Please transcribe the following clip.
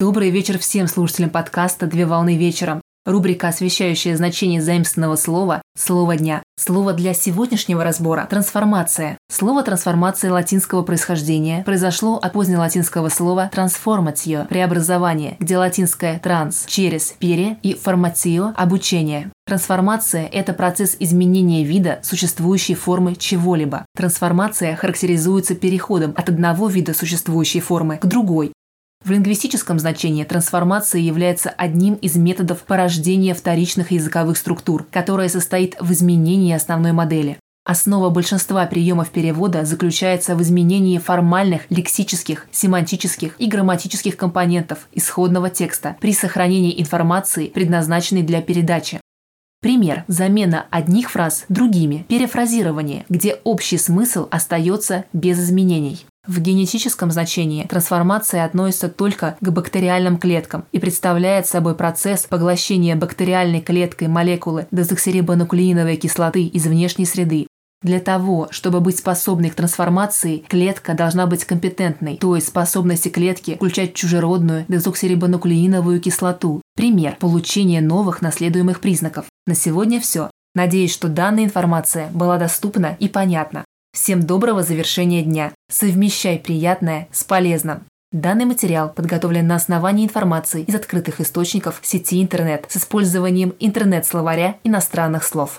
Добрый вечер всем слушателям подкаста «Две волны вечером». Рубрика, освещающая значение заимственного слова «Слово дня». Слово для сегодняшнего разбора – трансформация. Слово трансформация латинского происхождения произошло от позднелатинского слова transformatio – преобразование, где латинское «транс» – через, «пере» и «formatio» – обучение. Трансформация – это процесс изменения вида существующей формы чего-либо. Трансформация характеризуется переходом от одного вида существующей формы к другой, в лингвистическом значении трансформация является одним из методов порождения вторичных языковых структур, которое состоит в изменении основной модели. Основа большинства приемов перевода заключается в изменении формальных, лексических, семантических и грамматических компонентов исходного текста при сохранении информации, предназначенной для передачи. Пример – замена одних фраз другими, перефразирование, где общий смысл остается без изменений. В генетическом значении трансформация относится только к бактериальным клеткам и представляет собой процесс поглощения бактериальной клеткой молекулы дезоксирибонуклеиновой кислоты из внешней среды. Для того, чтобы быть способной к трансформации, клетка должна быть компетентной, то есть способности клетки включать чужеродную дезоксирибонуклеиновую кислоту. Пример – получение новых наследуемых признаков. На сегодня все. Надеюсь, что данная информация была доступна и понятна. Всем доброго завершения дня. Совмещай приятное с полезным. Данный материал подготовлен на основании информации из открытых источников сети интернет с использованием интернет-словаря иностранных слов.